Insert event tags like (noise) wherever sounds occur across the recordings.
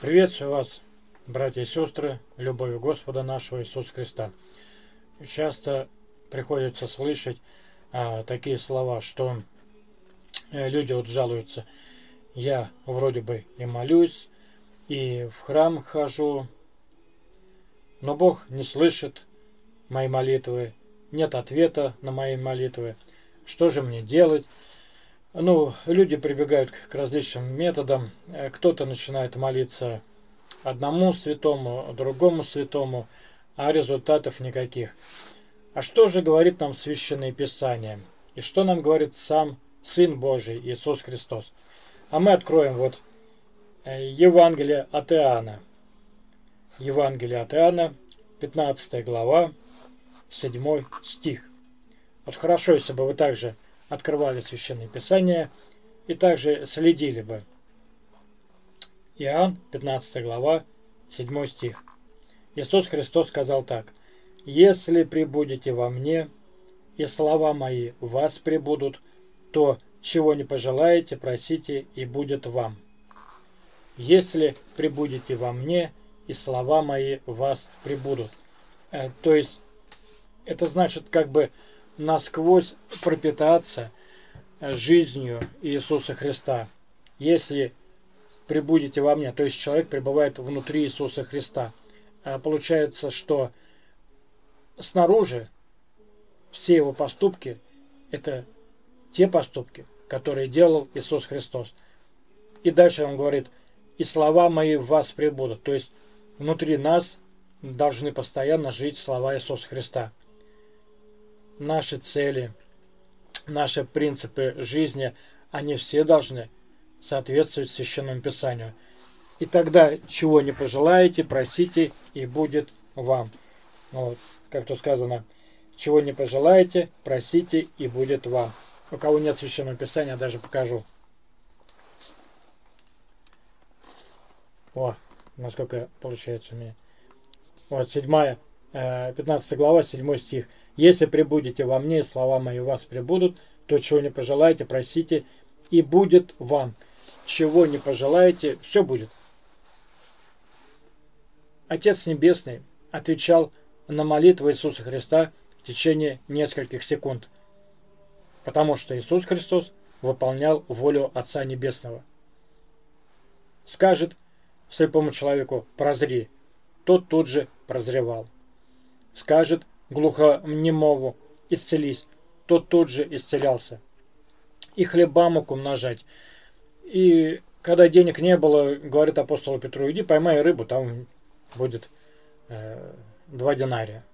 Приветствую вас, братья и сестры, любовью Господа нашего Иисуса Христа. Часто приходится слышать а, такие слова, что э, люди вот жалуются, я вроде бы и молюсь, и в храм хожу, но Бог не слышит мои молитвы, нет ответа на мои молитвы. Что же мне делать? Ну, люди прибегают к различным методам. Э, кто-то начинает молиться одному святому, другому святому, а результатов никаких. А что же говорит нам Священное Писание? И что нам говорит сам Сын Божий, Иисус Христос? А мы откроем вот э, Евангелие от Иоанна. Евангелие от Иоанна, 15 глава, 7 стих. Вот хорошо, если бы вы также открывали Священное Писание и также следили бы. Иоанн, 15 глава, 7 стих. Иисус Христос сказал так. «Если прибудете во мне, и слова мои в вас прибудут, то чего не пожелаете, просите, и будет вам. Если прибудете во мне, и слова мои в вас прибудут». Э, то есть, это значит, как бы насквозь пропитаться э, жизнью Иисуса Христа. Если прибудете во мне, то есть человек пребывает внутри Иисуса Христа. А получается, что снаружи все его поступки – это те поступки, которые делал Иисус Христос. И дальше он говорит, и слова мои в вас прибудут. То есть внутри нас должны постоянно жить слова Иисуса Христа наши цели, наши принципы жизни, они все должны соответствовать Священному Писанию. И тогда, чего не пожелаете, просите, и будет вам. Вот, как то сказано, чего не пожелаете, просите, и будет вам. У кого нет Священного Писания, даже покажу. О, насколько получается у меня. Вот, 7, 15 э, глава, 7 стих. Если прибудете во мне, и слова мои у вас прибудут, то чего не пожелаете, просите, и будет вам. Чего не пожелаете, все будет. Отец Небесный отвечал на молитву Иисуса Христа в течение нескольких секунд, потому что Иисус Христос выполнял волю Отца Небесного. Скажет слепому человеку «прозри», тот тут же прозревал. Скажет глухонемому исцелись, тот тут же исцелялся. И хлеба мог умножать. И когда денег не было, говорит апостолу Петру, иди поймай рыбу, там будет э, два динария.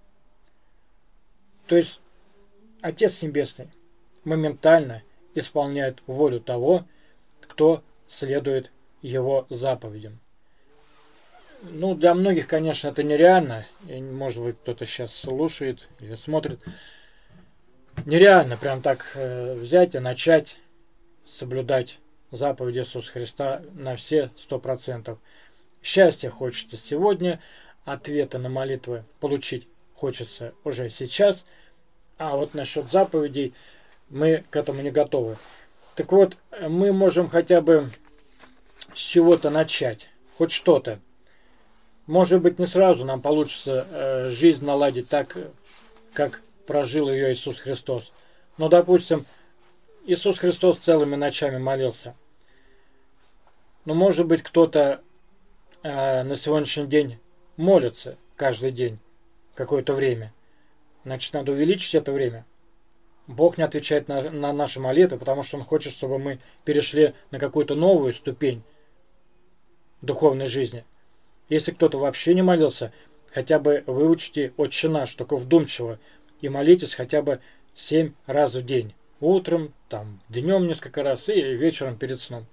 То есть Отец Небесный моментально исполняет волю того, кто следует его заповедям. Ну, для многих, конечно, это нереально. И, может быть, кто-то сейчас слушает или смотрит. Нереально прям так э, взять и начать соблюдать заповеди Иисуса Христа на все сто процентов. Счастья хочется сегодня, ответы на молитвы получить хочется уже сейчас, а вот насчет заповедей мы к этому не готовы. Так вот, мы можем хотя бы с чего-то начать, хоть что-то. Может быть, не сразу нам получится э, жизнь наладить так, как прожил ее Иисус Христос. Но, допустим, Иисус Христос целыми ночами молился. Но, может быть, кто-то э, на сегодняшний день молится каждый день какое-то время. Значит, надо увеличить это время. Бог не отвечает на, на наши молитвы, потому что Он хочет, чтобы мы перешли на какую-то новую ступень духовной жизни – если кто-то вообще не молился, хотя бы выучите «Отче наш», только вдумчиво, и молитесь хотя бы семь раз в день. Утром, там, днем несколько раз и вечером перед сном.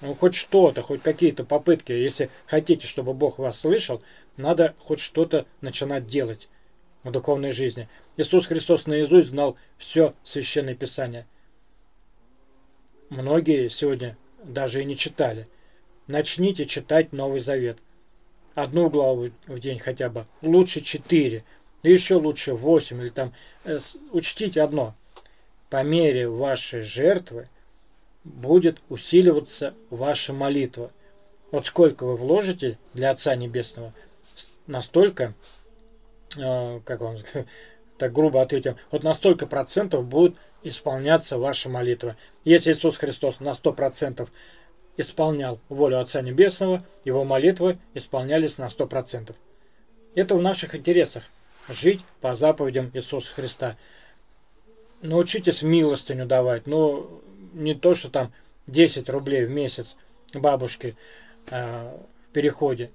Ну, хоть что-то, хоть какие-то попытки. Если хотите, чтобы Бог вас слышал, надо хоть что-то начинать делать в духовной жизни. Иисус Христос наизусть знал все Священное Писание. Многие сегодня даже и не читали. Начните читать Новый Завет – одну главу в день хотя бы, лучше четыре, еще лучше восемь или там. Э, учтите одно, по мере вашей жертвы будет усиливаться ваша молитва. Вот сколько вы вложите для Отца Небесного, настолько, э, как вам (laughs) так грубо ответим, вот на столько процентов будут исполняться ваши молитвы. Если Иисус Христос на сто процентов исполнял волю Отца Небесного, его молитвы исполнялись на сто процентов. Это в наших интересах – жить по заповедям Иисуса Христа. Научитесь милостыню давать, но не то, что там 10 рублей в месяц бабушке э, в переходе.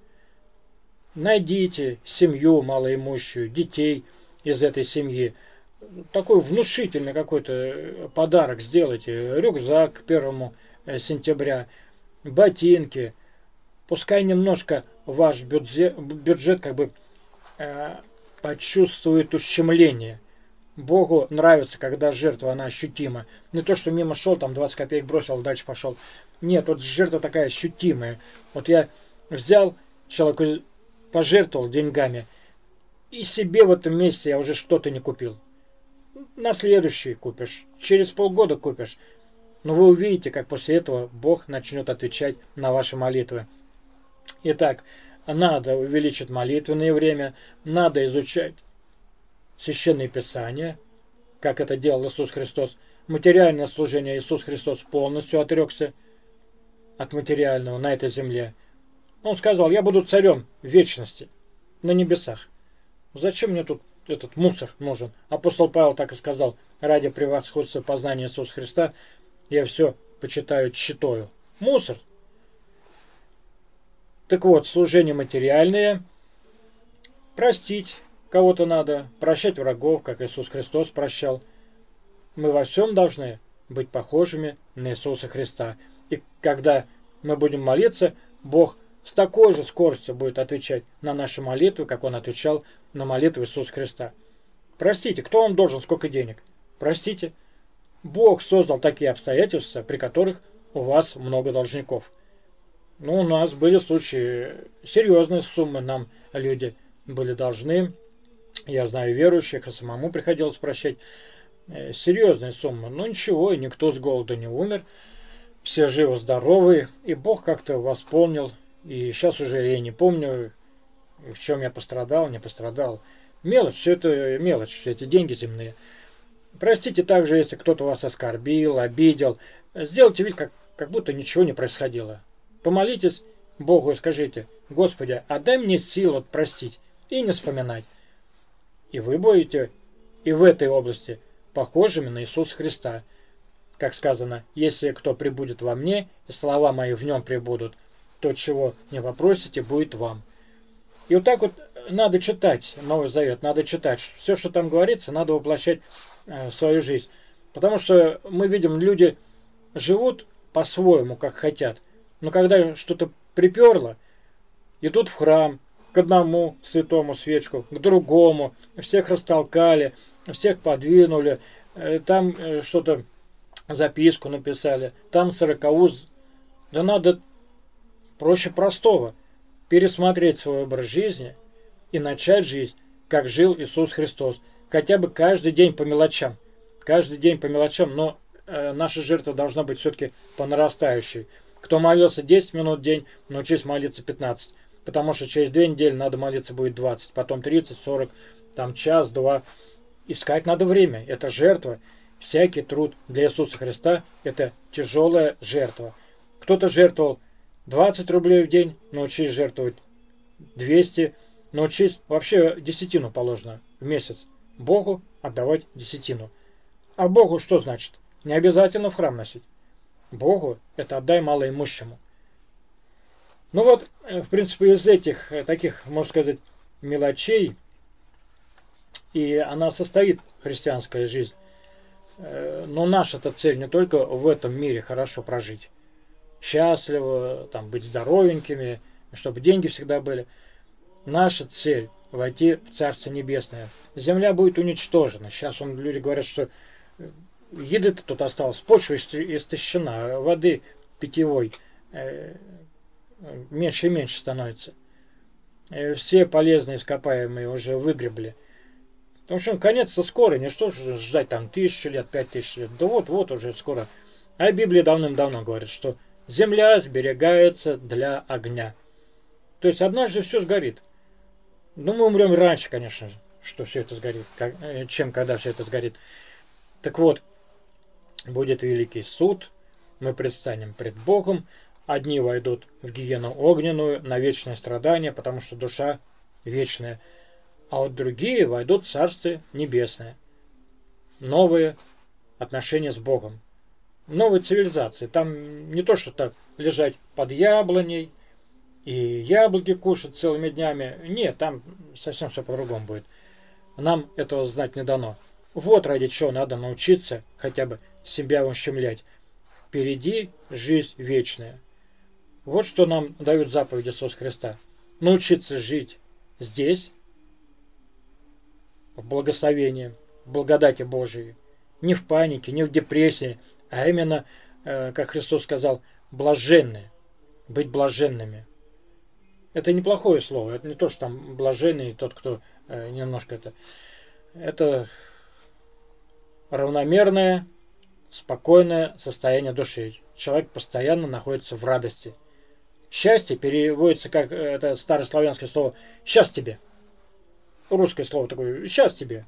Найдите семью малоимущую, детей из этой семьи. Такой внушительный какой-то подарок сделайте. Рюкзак к первому э, сентября, ботинки. Пускай немножко ваш бюджет, бюджет как бы э, почувствует ущемление. Богу нравится, когда жертва, она ощутима. Не то, что мимо шел, там 20 копеек бросил, дальше пошел. Нет, вот жертва такая ощутимая. Вот я взял, человеку пожертвовал деньгами, и себе в этом месте я уже что-то не купил. На следующий купишь, через полгода купишь. Но вы увидите, как после этого Бог начнет отвечать на ваши молитвы. Итак, надо увеличить молитвенное время, надо изучать Священное Писание, как это делал Иисус Христос. Материальное служение Иисус Христос полностью отрекся от материального на этой земле. Он сказал, я буду царем вечности на небесах. Зачем мне тут этот мусор нужен? Апостол Павел так и сказал, ради превосходства познания Иисуса Христа я все почитаю читаю. Мусор. Так вот, служение материальное, простить кого-то надо, прощать врагов, как Иисус Христос прощал. Мы во всем должны быть похожими на Иисуса Христа. И когда мы будем молиться, Бог с такой же скоростью будет отвечать на наши молитвы, как Он отвечал на молитвы Иисуса Христа. Простите, кто вам должен сколько денег? Простите. Бог создал такие обстоятельства, при которых у вас много должников. Ну, у нас были случаи, серьезные суммы нам люди были должны. Я знаю верующих, и самому приходилось прощать э, серьезные суммы. Но ничего, и никто с голода не умер все живы-здоровы, и Бог как-то восполнил. И сейчас уже я не помню, в чем я пострадал, не пострадал. Мелочь, все это мелочь, все эти деньги земные. Простите также, если кто-то вас оскорбил, обидел. Сделайте вид, как, как будто ничего не происходило. Помолитесь Богу и скажите, Господи, отдай мне силу простить и не вспоминать. И вы будете и в этой области похожими на Иисуса Христа – как сказано, если кто прибудет во мне, и слова мои в нем прибудут, то, чего не попросите, будет вам. И вот так вот надо читать Новый Завет, надо читать. Все, что там говорится, надо воплощать свою жизнь. Потому что мы видим, люди живут по-своему, как хотят. Но когда что-то приперло, идут в храм, к одному святому свечку, к другому, всех растолкали, всех подвинули, э, там э, что-то записку написали, там сорокауз. Да надо проще простого. Пересмотреть свой образ жизни и начать жизнь, как жил Иисус Христос. Хотя бы каждый день по мелочам. Каждый день по мелочам, но э, наша жертва должна быть все-таки по нарастающей. Кто молился 10 минут в день, научись молиться 15. Потому что через две недели надо молиться будет 20, потом 30, 40, там час, два. Искать надо время. Это жертва. Всякий труд для Иисуса Христа – это тяжелая жертва. Кто-то жертвовал 20 рублей в день, научись жертвовать 200, научись вообще десятину положено в месяц. Богу отдавать десятину. А Богу что значит? Не обязательно в храм носить. Богу это отдай малоимущему. Ну вот, э, в принципе, из этих э, таких, можно сказать, мелочей, и она состоит, христианская жизнь. Э, но наша-то цель не только в этом мире хорошо прожить, счастливо, там, быть здоровенькими, чтобы деньги всегда были. Наша цель – войти в Царство Небесное. Земля будет уничтожена. Сейчас он, люди говорят, что э, еды-то тут осталось, почва истощена, воды питьевой э, меньше и меньше становится. Все полезные ископаемые уже выгребли – в общем, конец-то скоро, не что ждать там тысячу лет, пять тысяч лет. Да вот, вот уже скоро. А Библия давным-давно говорит, что Земля сберегается для огня. То есть однажды все сгорит. Ну, мы умрем раньше, конечно, что все это сгорит, э, чем когда все это сгорит. Так вот, будет великий суд, мы предстанем пред Богом, одни войдут в гиену огненную на вечное страдание, потому что душа вечная, а вот другие войдут в Царствие Небесное. Новые отношения с Богом. Новые цивилизации. Там не то, что так лежать под яблоней и яблоки кушать целыми днями. Нет, там совсем все по-другому будет. Нам этого знать не дано. Вот ради чего надо научиться хотя бы себя ущемлять. Впереди жизнь вечная. Вот что нам дают заповеди Иисус Христа. Научиться жить здесь, в благословении, в благодати Божией. Не в панике, не в депрессии, а именно, э, как Христос сказал, блаженные. Быть блаженными. Это неплохое слово. Это не то, что там блаженный тот, кто э, немножко это... Это равномерное, спокойное состояние души. Человек постоянно находится в радости. Счастье переводится как э, это старославянское слово «сейчас тебе». Русское слово такое «сейчас тебе».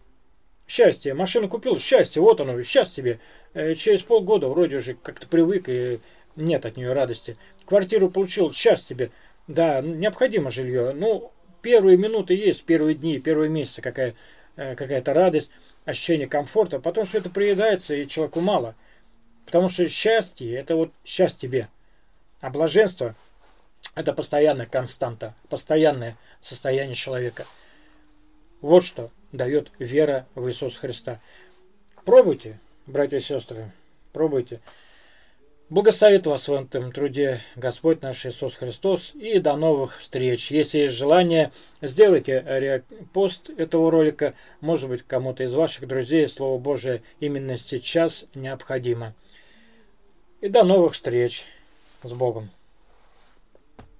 Счастье. Машину купил, счастье, вот оно, счастье тебе. Э, через полгода вроде уже как-то привык и нет от нее радости. Квартиру получил, счастье тебе. Да, необходимо жилье. Ну, первые минуты есть, первые дни, первые месяцы какая, э, какая-то радость, ощущение комфорта. Потом все это приедается, и человеку мало. Потому что счастье – это вот счастье тебе. А блаженство – это постоянная константа, постоянное состояние человека. Вот что дает вера в Иисуса Христа. Пробуйте, братья и сестры, пробуйте. Благословит вас в этом труде Господь наш Иисус Христос. И до новых встреч. Если есть желание, сделайте пост этого ролика. Может быть, кому-то из ваших друзей Слово Божие именно сейчас необходимо. И до новых встреч. С Богом.